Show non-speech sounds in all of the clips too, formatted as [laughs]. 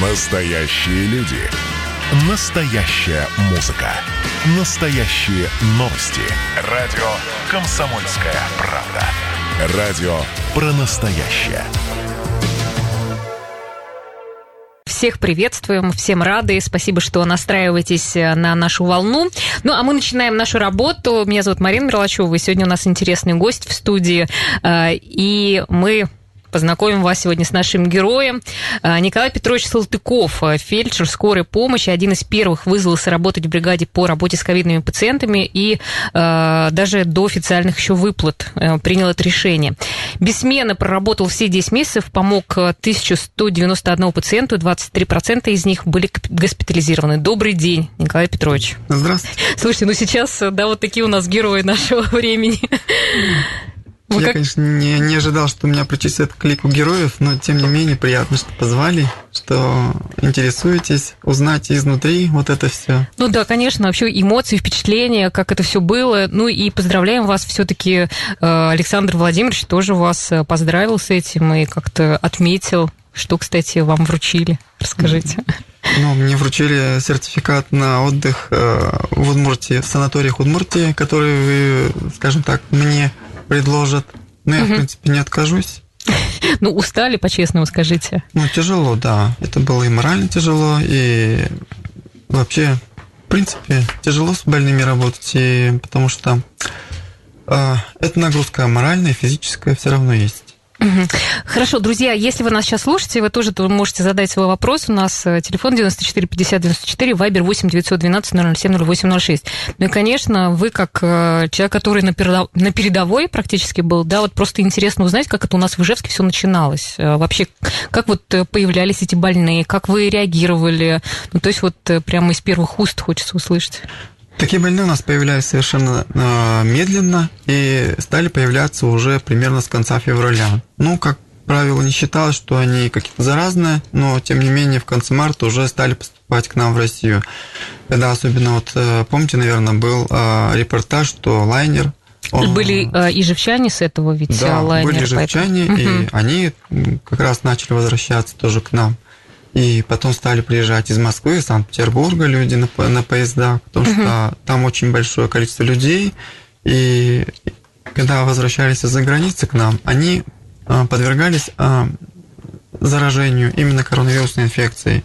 Настоящие люди. Настоящая музыка. Настоящие новости. Радио «Комсомольская правда». Радио про настоящее. Всех приветствуем, всем рады. Спасибо, что настраиваетесь на нашу волну. Ну, а мы начинаем нашу работу. Меня зовут Марина Мерлачева. Сегодня у нас интересный гость в студии. Э, и мы Познакомим вас сегодня с нашим героем. А, Николай Петрович Салтыков, а, фельдшер скорой помощи, один из первых вызвался работать в бригаде по работе с ковидными пациентами и э, даже до официальных еще выплат э, принял это решение. Без смены проработал все 10 месяцев, помог 1191 пациенту, 23% из них были госпитализированы. Добрый день, Николай Петрович. Здравствуйте. Слушайте, ну сейчас, да, вот такие у нас герои нашего [laughs] времени. Вы Я, как... конечно, не, не ожидал, что меня причислят к лику героев, но тем не менее приятно, что позвали, что интересуетесь, узнать изнутри вот это все. Ну да, конечно, вообще эмоции, впечатления, как это все было. Ну и поздравляем вас все-таки, э, Александр Владимирович тоже вас э, поздравил с этим и как-то отметил. Что, кстати, вам вручили? Расскажите. Ну, мне вручили сертификат на отдых э, в Удмуртии, в санаториях Удмуртии, который, скажем так, мне предложат. Но я, угу. в принципе, не откажусь. [laughs] Ну, устали, по-честному скажите. Ну, тяжело, да. Это было и морально тяжело, и вообще, в принципе, тяжело с больными работать, и потому что э, эта нагрузка моральная, физическая все равно есть. Хорошо, друзья, если вы нас сейчас слушаете, вы тоже можете задать свой вопрос. У нас э, телефон 94 50 94, вайбер 8 912 007 0806. Ну и, конечно, вы как э, человек, который на передовой практически был, да, вот просто интересно узнать, как это у нас в Ижевске все начиналось. Э, вообще, как вот появлялись эти больные, как вы реагировали? Ну, то есть вот прямо из первых уст хочется услышать. Такие больные у нас появлялись совершенно э, медленно и стали появляться уже примерно с конца февраля. Ну, как правило, не считалось, что они какие-то заразные, но тем не менее в конце марта уже стали поступать к нам в Россию. Когда особенно, вот э, помните, наверное, был э, репортаж, что лайнер он... Были э, ижевчане с этого ведь да, лайнера. были ижевчане, поэтому... и угу. они как раз начали возвращаться тоже к нам. И потом стали приезжать из Москвы, из Санкт-Петербурга люди на, на поездах, потому угу. что там очень большое количество людей. И когда возвращались из-за границы к нам, они а, подвергались а, заражению именно коронавирусной инфекцией.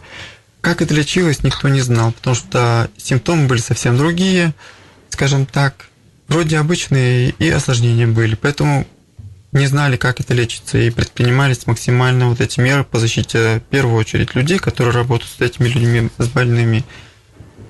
Как это лечилось, никто не знал, потому что симптомы были совсем другие, скажем так, вроде обычные и осложнения были. Поэтому не знали, как это лечится, и предпринимались максимально вот эти меры по защите, в первую очередь, людей, которые работают с этими людьми, с больными.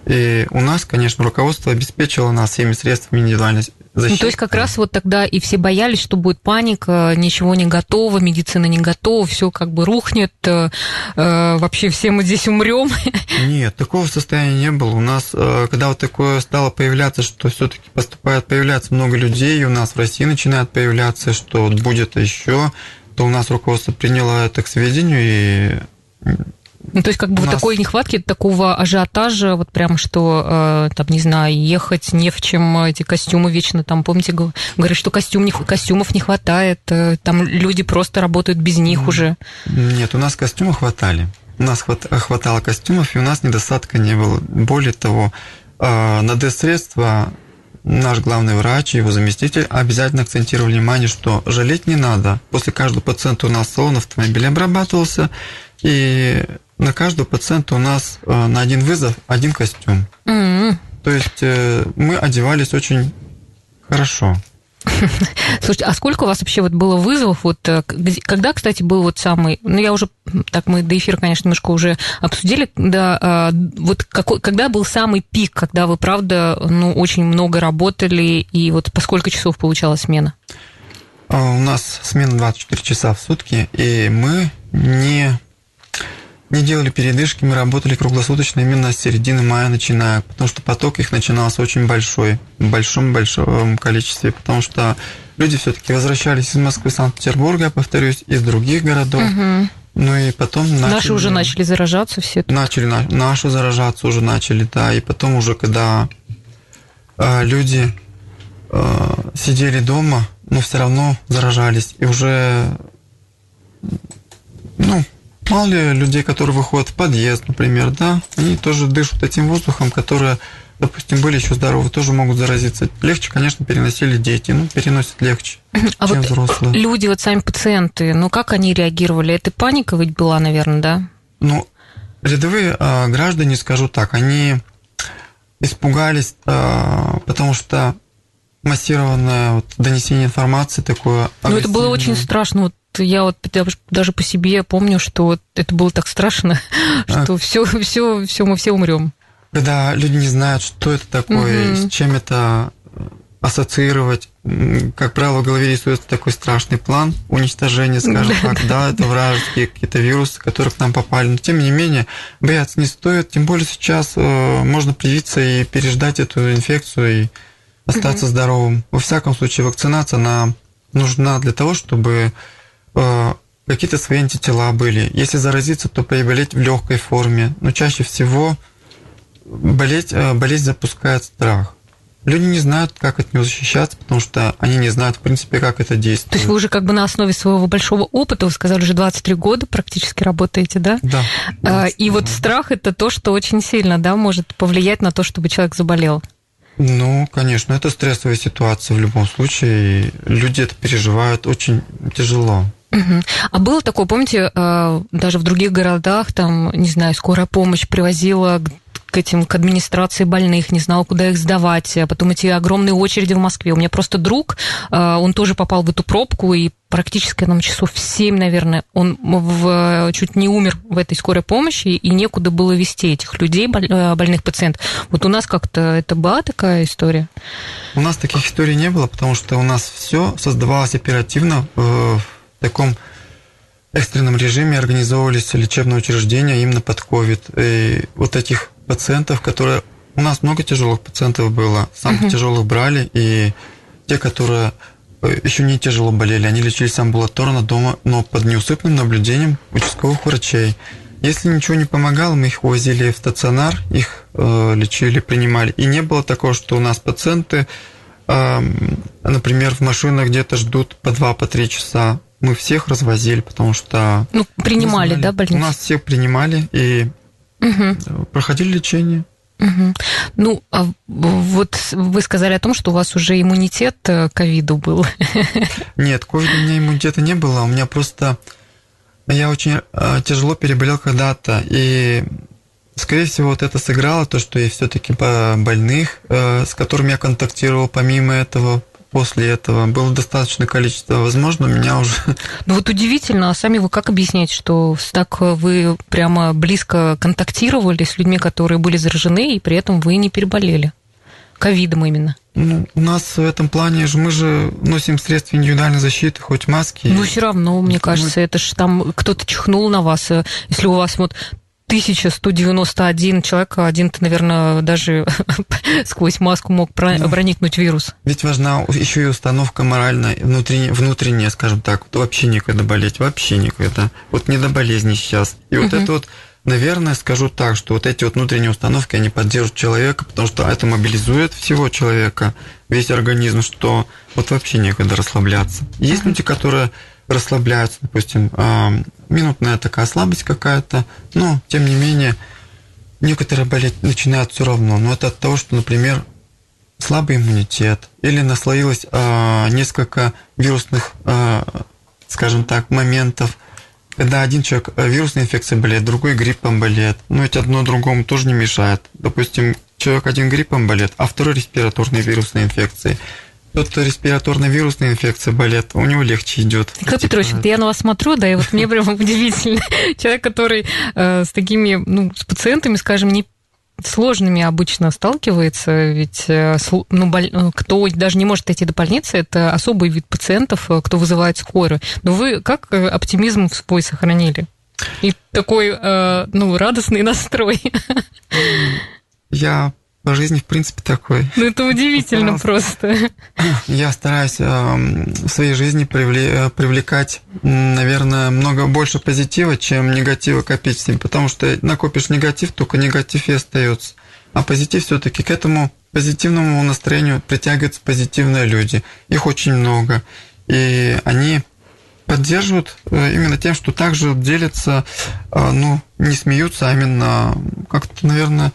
И у нас, конечно, руководство обеспечило нас всеми средствами индивидуальной защиты. Ну, то есть как раз вот тогда и все боялись, что будет паника, ничего не готово, медицина не готова, все как бы рухнет, э, э, вообще все мы здесь умрем. [laughs] Нет, такого состояния не было. У нас, э, когда вот такое стало появляться, что все-таки поступает, появляться много людей, у нас в России начинает появляться, что будет еще, то у нас руководство приняло это к сведению и ну, то есть, как бы вот нас... такой нехватки, такого ажиотажа, вот прям, что, э, там, не знаю, ехать не в чем, эти костюмы вечно, там, помните, говорят, что костюм, не, костюмов не хватает, э, там люди просто работают без них уже. Нет, у нас костюмы хватали. У нас хватало костюмов, и у нас недостатка не было. Более того, э, на Д-средства наш главный врач и его заместитель обязательно акцентировали внимание, что жалеть не надо. После каждого пациента у нас салон автомобиля обрабатывался, и на каждого пациента у нас э, на один вызов один костюм. Mm-hmm. То есть э, мы одевались очень хорошо. [laughs] Слушайте, а сколько у вас вообще вот было вызовов? Вот э, когда, кстати, был вот самый, ну я уже, так мы до эфира, конечно, немножко уже обсудили, да, вот какой, когда был самый пик, когда вы, правда, ну очень много работали и вот по сколько часов получалась смена? А, у нас смена 24 часа в сутки, и мы не не делали передышки, мы работали круглосуточно именно с середины мая начиная, потому что поток их начинался очень большой, в большом-большом количестве, потому что люди все-таки возвращались из Москвы, Санкт-Петербурга, повторюсь, из других городов. Угу. Ну и потом начали... Наши уже начали заражаться все. Начали, наши заражаться уже начали, да. И потом уже, когда э, люди э, сидели дома, но все равно заражались. И уже, ну, Мало ли людей, которые выходят в подъезд, например, да, они тоже дышат этим воздухом, который, допустим, были еще здоровы, тоже могут заразиться. Легче, конечно, переносили дети, ну, переносят легче, а чем вот взрослые. Люди, вот сами пациенты, ну как они реагировали? Это паника ведь была, наверное, да? Ну, рядовые э, граждане, скажу так, они испугались, э, потому что массированное вот, донесение информации такое. Ну, это было очень страшно. Вот я вот даже по себе помню, что это было так страшно, [laughs] А. что все, все, все, мы все умрем. Когда люди не знают, что это такое, с чем это э, ассоциировать. Как правило, в голове рисуется такой страшный план уничтожения, скажем так. Да, это вражеские какие-то вирусы, которые к нам попали. Но тем не менее, бояться не стоит. Тем более сейчас э, можно привиться и переждать эту инфекцию и остаться здоровым. Во всяком случае, вакцинация, она нужна для того, чтобы какие-то свои антитела были. Если заразиться, то переболеть в легкой форме. Но чаще всего болеть, э, болезнь запускает страх. Люди не знают, как от него защищаться, потому что они не знают, в принципе, как это То действует. есть вы уже как бы на основе своего большого опыта, вы сказали, уже 23 года практически работаете, да? Да. А, И вот страх это то, что очень сильно, да, может повлиять на то, чтобы человек заболел. Ну, конечно, это стрессовая ситуация в любом случае. и Люди это переживают очень тяжело. А было такое, помните, э, даже в других городах, там, не знаю, скорая помощь привозила к этим, к администрации больных, не знала, куда их сдавать, а потом эти огромные очереди в Москве. У меня просто друг, э, он тоже попал в эту пробку, и практически нам часов в 7, наверное, он в, чуть не умер в этой скорой помощи, и некуда было вести этих людей, э, больных пациентов. Вот у нас как-то это была такая история? У нас таких историй не было, потому что у нас все создавалось оперативно в таком экстренном режиме организовывались лечебные учреждения именно под COVID. И вот этих пациентов, которые... У нас много тяжелых пациентов было, самых Мгм. тяжелых брали, и те, которые э, еще не тяжело болели, они лечились амбулаторно дома, но под неусыпным наблюдением участковых врачей. Если ничего не помогало, мы их увозили в стационар, их э, лечили, принимали. И не было такого, что у нас пациенты, эм, например, в машинах где-то ждут по два, по три часа. Мы всех развозили, потому что... Ну, принимали, знали. да, больницы? У нас всех принимали и э, проходили лечение. Мгм. Ну, а вот вы сказали о том, что у вас уже иммунитет э, к ковиду был. [laughs] Нет, ковида у меня иммунитета не было, у меня просто... Я очень э, тяжело переболел когда-то, и, скорее всего, вот это сыграло, то, что я все-таки больных, э, с которыми я контактировал, помимо этого, после этого, было достаточное количество. Возможно, меня уже... Ну вот удивительно, а сами вы как объясняете, что так вы прямо близко контактировали с людьми, которые были заражены, и при этом вы не переболели? Ковидом именно. Ну, у нас в этом плане же мы же носим средства индивидуальной защиты, хоть маски. Ну, все равно, мне кажется, это же там кто-то чихнул на вас. Если у вас вот 1191 человек, один-то, наверное, даже [laughs] сквозь маску мог про- Ну. проникнуть вирус. Ведь важна еще и установка моральная, внутренняя, внутренняя, скажем так. Вообще никогда болеть, вообще никогда. Вот не до болезни сейчас. И вот это вот, наверное, скажу так, что вот эти вот внутренние установки, они поддерживают человека, потому что это мобилизует всего человека, весь организм, что вот вообще некогда расслабляться. Есть люди, которые расслабляются, допустим, а, минутная такая слабость какая-то, но, тем не менее, некоторые болеть начинают все равно. Но это от того, что, например, слабый иммунитет или наслоилось а, несколько вирусных, а, скажем так, моментов, когда один человек вирусной инфекцией болеет, другой гриппом болеет. Но ведь одно другому тоже не мешает. Допустим, человек один гриппом болеет, а второй респираторной вирусной инфекцией. Тот, кто респираторно-вирусной инфекцией болеет, у него легче идет. Николай Петрович, вот я на вас смотрю, да, и вот мне [laughs] прям удивительно. [laughs] Человек, который э, с такими, ну, с пациентами, скажем, не сложными обычно сталкивается, ведь э, ну, боль- э, кто даже не может идти до больницы, это особый вид пациентов, э, кто вызывает скорую. Но вы как э, оптимизм свой сохранили? И такой, ну, радостный [laughs] настрой. Я по жизни, в принципе, такой. Ну, это удивительно просто. [clears throat] Я стараюсь э, в своей жизни э, привлекать, наверное, много больше позитива, чем негатива копить с ним, потому что накопишь негатив, только негатив и остается. А позитив все-таки к этому позитивному настроению притягиваются позитивные люди. Их очень много. И они поддерживают э, именно тем, что также делятся, э, ну, не смеются, а именно как-то, наверное,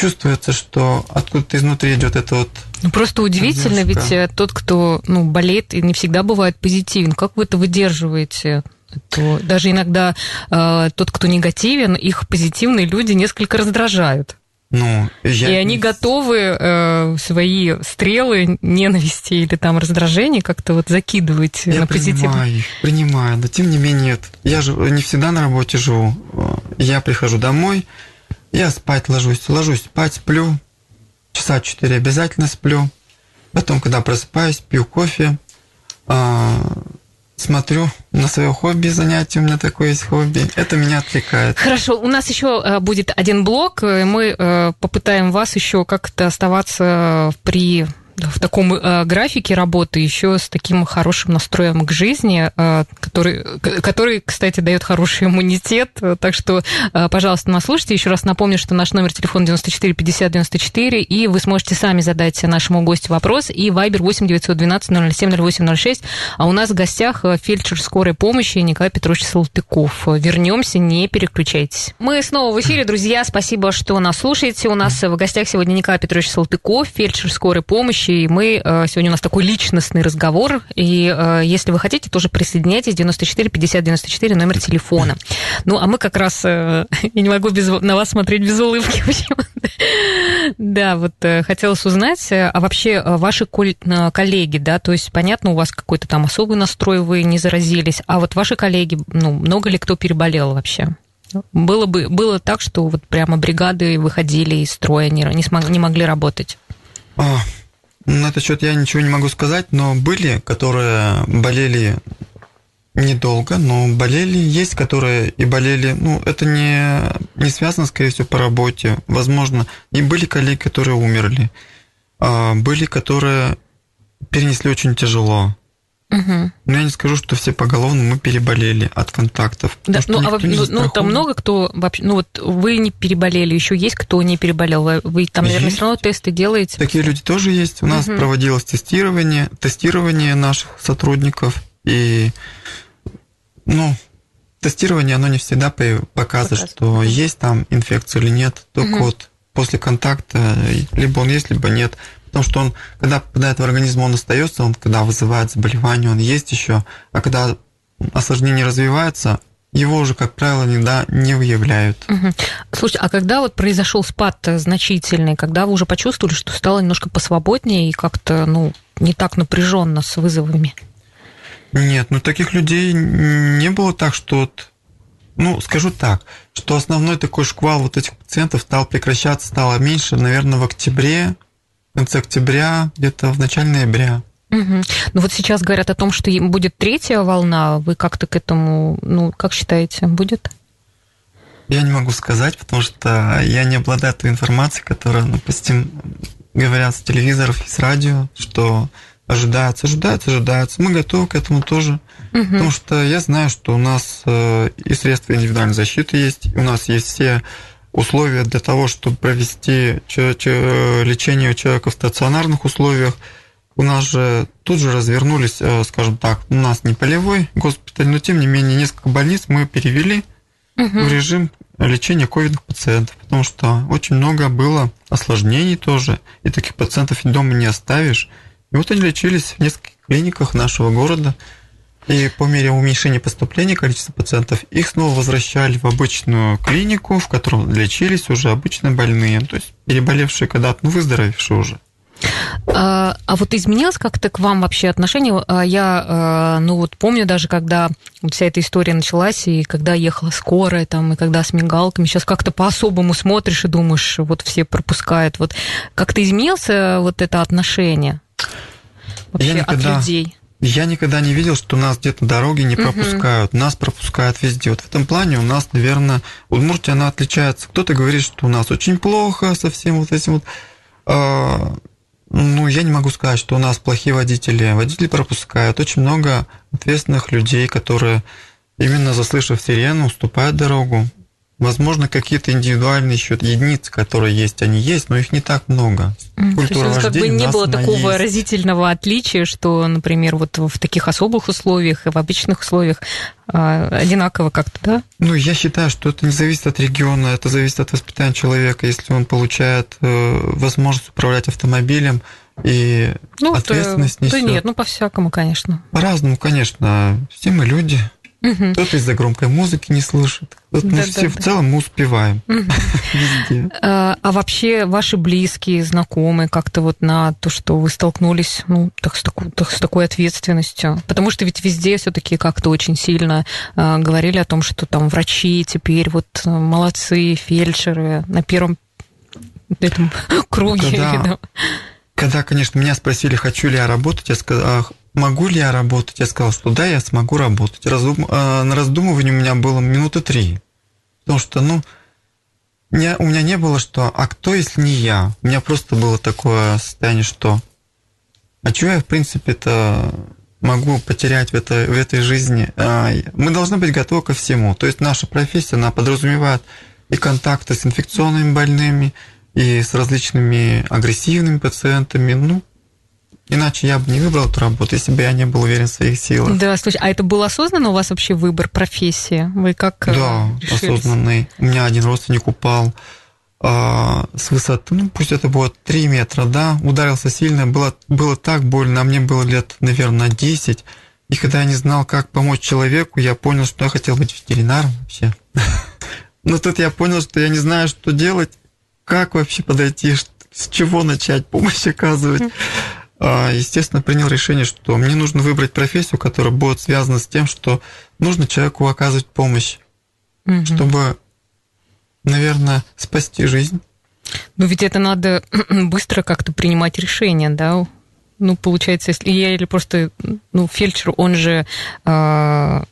чувствуется, что откуда-то изнутри идет это вот. Ну просто удивительно, поддержка. ведь э, тот, кто ну, болеет, и не всегда бывает позитивен. Как вы это выдерживаете? То даже иногда э, тот, кто негативен, их позитивные люди несколько раздражают. Ну, я... И они готовы э, свои стрелы ненависти или там раздражения как-то вот закидывать я на позитив. Принимаю их, принимаю, но тем не менее, я же не всегда на работе живу. Я прихожу домой, я спать ложусь, ложусь спать, сплю, часа четыре обязательно сплю. Потом, когда просыпаюсь, пью кофе, э, смотрю на свое хобби, занятие, у меня такое есть хобби. Это меня отвлекает. Хорошо, у нас еще э, будет один блок, мы э, попытаем вас еще как-то оставаться при в таком э, графике работы, еще с таким хорошим настроем к жизни, э, который, который, кстати, дает хороший иммунитет. Так что, э, пожалуйста, нас. Еще раз напомню, что наш номер телефона 94 50 94, и вы сможете сами задать нашему гостю вопрос. И Вайбер 8 912 007 0806. А у нас в гостях э, фельдшер скорой помощи Николай Петрович Салтыков. Вернемся, не переключайтесь. Мы снова в эфире, друзья. Спасибо, что нас слушаете. У нас в гостях сегодня Николай Петрович Салтыков, фельдшер скорой помощи и мы э, сегодня у нас такой личностный разговор, и э, если вы хотите, тоже присоединяйтесь, 94 50 94, номер телефона. Ну, а мы как раз, э, [laughs] я не могу без, на вас смотреть без улыбки [laughs] Да, вот хотелось узнать, а вообще ваши коллеги, да, то есть, понятно, у вас какой-то там особый настрой, вы не заразились, а вот ваши коллеги, ну, много ли кто переболел вообще? Было бы было так, что вот прямо бригады выходили из строя, не, не, смог, не могли работать? На этот счет я ничего не могу сказать, но были, которые болели недолго, но болели, есть, которые и болели, ну, это не, не связано, скорее всего, по работе, возможно, и были коллеги, которые умерли, а были, которые перенесли очень тяжело, Угу. Но я не скажу, что все поголовно мы переболели от контактов. Да, ну, а, ну, ну там много кто вообще, ну вот вы не переболели, еще есть кто не переболел, вы там, наверное, есть. все равно тесты делаете. Такие люди тоже есть. У нас угу. проводилось тестирование, тестирование наших сотрудников и, ну, тестирование, оно не всегда показывает, показывает. что есть там инфекция или нет. Только угу. вот после контакта либо он есть, либо нет. Потому что он, когда попадает в организм, он остается, он когда вызывает заболевание, он есть еще, а когда осложнение развивается, его уже, как правило, никогда не выявляют. Угу. Слушайте, а когда вот произошел спад значительный, когда вы уже почувствовали, что стало немножко посвободнее и как-то, ну, не так напряженно с вызовами? Нет, ну таких людей не было так, что вот, ну, скажу так, что основной такой шквал вот этих пациентов стал прекращаться, стало меньше, наверное, в октябре, в конце октября, где-то в начале ноября. Угу. Ну вот сейчас говорят о том, что будет третья волна. Вы как-то к этому, ну, как считаете, будет? Я не могу сказать, потому что я не обладаю той информацией, которая, допустим, говорят с телевизоров и с радио, что ожидается, ожидается, ожидается. Мы готовы к этому тоже. Угу. Потому что я знаю, что у нас э, и средства индивидуальной защиты есть, у нас есть все условия для того, чтобы провести лечение у человека в стационарных условиях. У нас же тут же развернулись, э, скажем так, у нас не полевой госпиталь, но тем не менее несколько больниц мы перевели угу. в режим лечения ковидных пациентов, потому что очень много было осложнений тоже, и таких пациентов дома не оставишь. И вот они лечились в нескольких клиниках нашего города. И по мере уменьшения поступления количества пациентов, их снова возвращали в обычную клинику, в которой лечились уже обычные больные, то есть переболевшие когда-то, ну, выздоровевшие уже. А, а вот изменилось как-то к вам вообще отношение? А, я, а, ну вот помню даже, когда вся эта история началась, и когда ехала скорая, там, и когда с мигалками, сейчас как-то по-особому смотришь и думаешь, вот все пропускают. Вот как-то изменился вот это отношение вообще я никогда, от людей? Я никогда не видел, что нас где-то дороги не пропускают. Угу. Нас пропускают везде. Вот в этом плане у нас, наверное, Удмуртия, она отличается. Кто-то говорит, что у нас очень плохо со всем вот этим вот. А, ну, я не могу сказать, что у нас плохие водители. Водители пропускают. Очень много ответственных людей, которые, именно заслышав сирену, уступают дорогу. Возможно, какие-то индивидуальные еще единицы, которые есть, они есть, но их не так много. Культура То есть, как бы не было такого есть. разительного отличия, что, например, вот в таких особых условиях и в обычных условиях а, одинаково как-то, да? Ну, я считаю, что это не зависит от региона, это зависит от воспитания человека. Если он получает э, возможность управлять автомобилем и ну, ответственность то, несет. Да нет, ну по-всякому, конечно. По-разному, конечно. Все мы люди. Угу. Кто-то из-за громкой музыки не слышит. Вот да, мы да, все да. в целом мы успеваем угу. [laughs] везде. А, а вообще ваши близкие, знакомые как-то вот на то, что вы столкнулись ну, так, с, такой, так, с такой ответственностью? Потому что ведь везде все-таки как-то очень сильно а, говорили о том, что там врачи теперь вот э, молодцы, фельдшеры на первом этом [laughs] круге. Когда, когда, конечно, меня спросили, хочу ли я работать, я сказал, могу ли я работать? Я сказал, что да, я смогу работать. Раздум... А, на раздумывание у меня было минуты три. Потому что, ну, не, у меня не было, что «а кто, если не я?» У меня просто было такое состояние, что «а что я, в принципе-то, могу потерять в, это, в этой жизни?» а, Мы должны быть готовы ко всему. То есть наша профессия, она подразумевает и контакты с инфекционными больными, и с различными агрессивными пациентами. Ну, Иначе я бы не выбрал эту работу, если бы я не был уверен в своих силах. Да, слушай, а это был осознанно у вас вообще выбор профессии? Вы как э, Да, решились? осознанный. У меня один родственник упал а, с высоты, ну пусть это было 3 метра, да, ударился сильно, было, было так больно, а мне было лет, наверное, 10. И когда я не знал, как помочь человеку, я понял, что я хотел быть ветеринаром вообще. [laughs] Но тут я понял, что я не знаю, что делать, как вообще подойти, с чего начать помощь оказывать. [laughs] А, естественно, принял решение, что мне нужно выбрать профессию, которая будет связана с тем, что нужно человеку оказывать помощь, угу. чтобы, наверное, спасти жизнь. Ну ведь это надо [clears throat] быстро как-то принимать решение, да? Ну, получается, если я или просто, ну, фельдшер, он же э,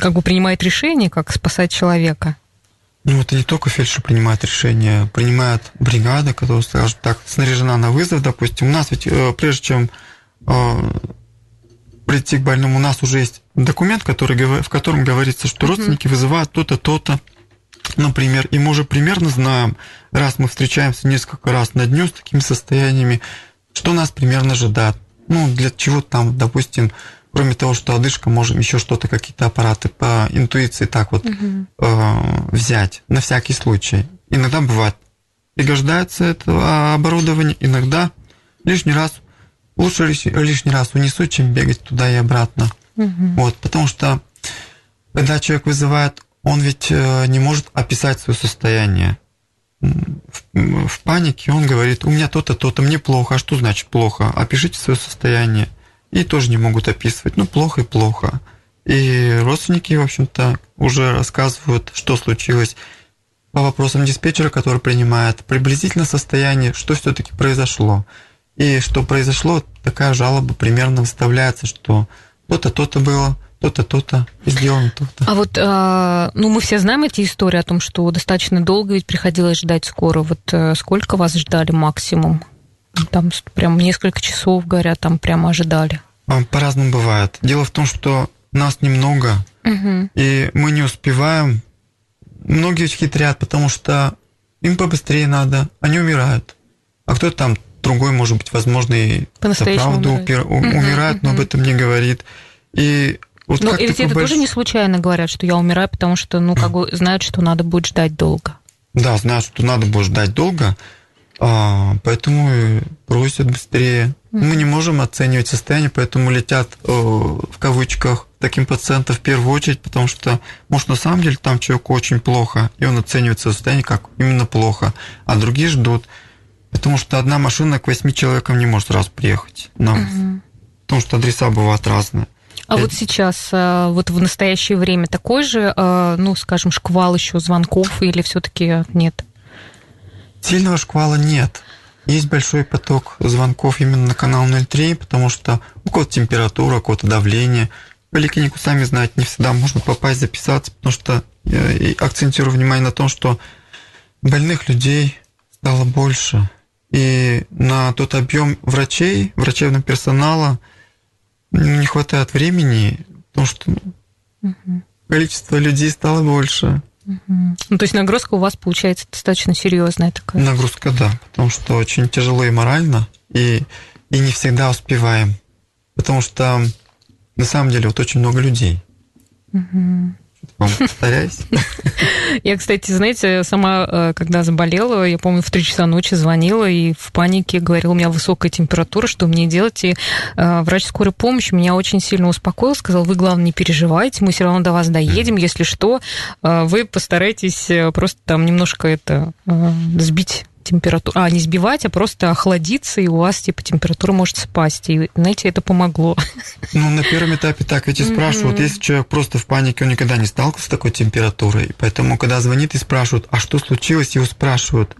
как бы принимает решение, как спасать человека. Ну, это не только фельдшер принимает решение, принимает бригада, которая, скажем так, снаряжена на вызов, допустим. У нас ведь, э, прежде чем э, прийти к больному, у нас уже есть документ, который, в котором говорится, что родственники вызывают то-то, то-то, например, и мы уже примерно знаем, раз мы встречаемся несколько раз на дню с такими состояниями, что нас примерно ожидает. Ну, для чего там, допустим, кроме того, что одышка, можем еще что-то, какие-то аппараты по интуиции так вот угу. э, взять на всякий случай. Иногда бывает пригождается это оборудование, иногда лишний раз лучше лишний раз унесу, чем бегать туда и обратно. Угу. Вот, потому что когда человек вызывает, он ведь э, не может описать свое состояние. В, в панике он говорит, у меня то-то, то-то, мне плохо. А что значит плохо? Опишите свое состояние и тоже не могут описывать. Ну, плохо и плохо. И родственники, в общем-то, уже рассказывают, что случилось по вопросам диспетчера, который принимает приблизительно состояние, что все-таки произошло. И что произошло, такая жалоба примерно выставляется, что то-то, то-то было, то-то, то-то, сделано то-то. А вот, а, ну, мы все знаем эти истории о том, что достаточно долго ведь приходилось ждать скоро. Вот э, сколько вас ждали максимум? Там прям несколько часов, говорят, там прямо ожидали. А, по-разному бывает. Дело в том, что нас немного, угу. и мы не успеваем. Многие хитрят, потому что им побыстрее надо, они умирают. А кто-то там другой, может быть, возможно, и правду умирает, умирает но об этом не говорит. И вот ну, и ведь это больш... тоже не случайно говорят, что я умираю, потому что, ну, как бы знают, что надо будет ждать долго. Да, знают, что надо будет ждать долго, а, поэтому просят быстрее. Мы не можем оценивать состояние, поэтому летят в кавычках таким пациентам в первую очередь, потому что, может, на самом деле там человеку очень плохо, и он оценивает состояние как именно плохо, а другие ждут. Потому что одна машина к восьми человекам не может сразу приехать на угу. Потому что адреса бывают разные. А Это... вот сейчас, э, вот в настоящее время такой же, э, ну, скажем, шквал еще звонков или все-таки нет? Сильного шквала нет. Есть большой поток звонков именно на канал 03, потому что у кого-то температура, у кого-то давление. В поликлинику, сами знаете, не всегда можно попасть, записаться, потому что я акцентирую внимание на том, что больных людей стало больше. И на тот объем врачей, врачебного персонала не хватает времени, потому что угу. количество людей стало больше. Ну, то есть нагрузка у вас получается достаточно серьезная такая. Нагрузка, да, потому что очень тяжело и морально, и, и не всегда успеваем. Потому что на самом деле вот очень много людей. Угу вам повторяюсь. [laughs] Я, кстати, знаете, сама, э, когда заболела, я помню, в 3 часа ночи звонила и в панике говорила, у меня высокая температура, что мне делать? И э, врач скорой помощи меня очень сильно успокоил, сказал, вы, главное, не переживайте, мы все равно до вас доедем, если что, э, вы постарайтесь просто там немножко это сбить температуру, а не сбивать, а просто охладиться, и у вас типа температура может спасть. И, знаете, это помогло. Ну, на первом этапе так ведь и спрашивают. Mm-hmm. Если человек просто в панике, он никогда не сталкивался с такой температурой. Поэтому, когда звонит и спрашивают, а что случилось, его спрашивают.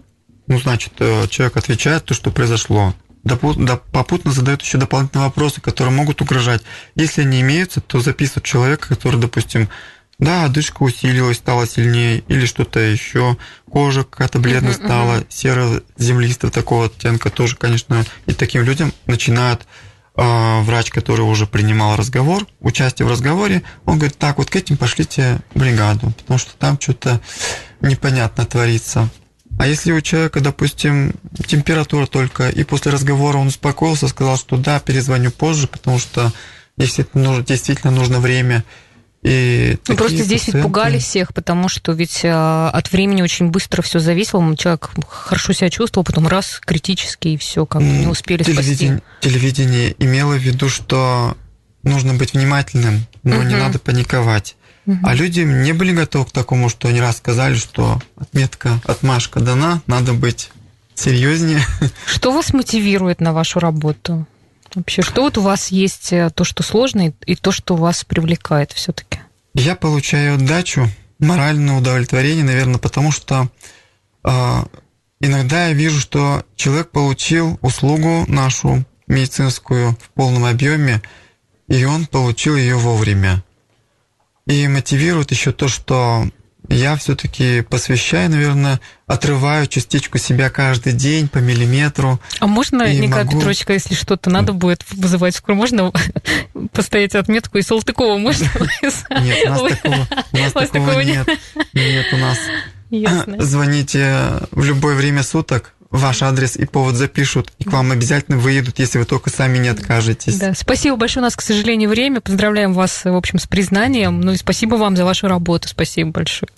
Ну, значит, э, человек отвечает то, что произошло. Попутно задают еще дополнительные вопросы, которые могут угрожать. Если они имеются, то записывают человека, который, допустим, да, одышка усилилась, стала сильнее, или что-то еще. Кожа какая-то бледная uh-huh, стала, uh-huh. серо-землистого такого оттенка тоже, конечно. И таким людям начинает э, врач, который уже принимал разговор, участие в разговоре, он говорит, так, вот к этим пошлите бригаду, потому что там что-то непонятно творится. А если у человека, допустим, температура только, и после разговора он успокоился, сказал, что да, перезвоню позже, потому что действительно нужно, действительно нужно время, и ну, просто здесь пациенты... ведь пугали всех, потому что ведь а, от времени очень быстро все зависело. Человек хорошо себя чувствовал, потом раз критически и все, как не успели телевидение, спасти. Телевидение имело в виду, что нужно быть внимательным, но угу. не надо паниковать. Угу. А люди не были готовы к такому, что они раз сказали, что отметка, отмашка дана, надо быть серьезнее. [laughs] Что вас мотивирует на вашу работу? Вообще, что вот у вас есть э, то, что сложно, и то, что вас привлекает все-таки? Я получаю отдачу, моральное удовлетворение, наверное, потому что э, иногда я вижу, что человек получил услугу нашу медицинскую в полном объеме, и он получил ее вовремя. И мотивирует еще то, что я все-таки посвящаю, наверное, отрываю частичку себя каждый день по миллиметру. А можно, Николай могу... Петрович, если что-то надо будет вызывать скоро, можно [laughs] поставить отметку и Салтыкова можно Нет, у нас [laughs] такого, нет. Нет, у нас. [clears throat] Звоните в любое время суток, ваш адрес и повод запишут, и к вам обязательно выедут, если вы только сами не откажетесь. Да, спасибо большое. У нас, к сожалению, время. Поздравляем вас, в общем, с признанием. Ну и спасибо вам за вашу работу. Спасибо большое.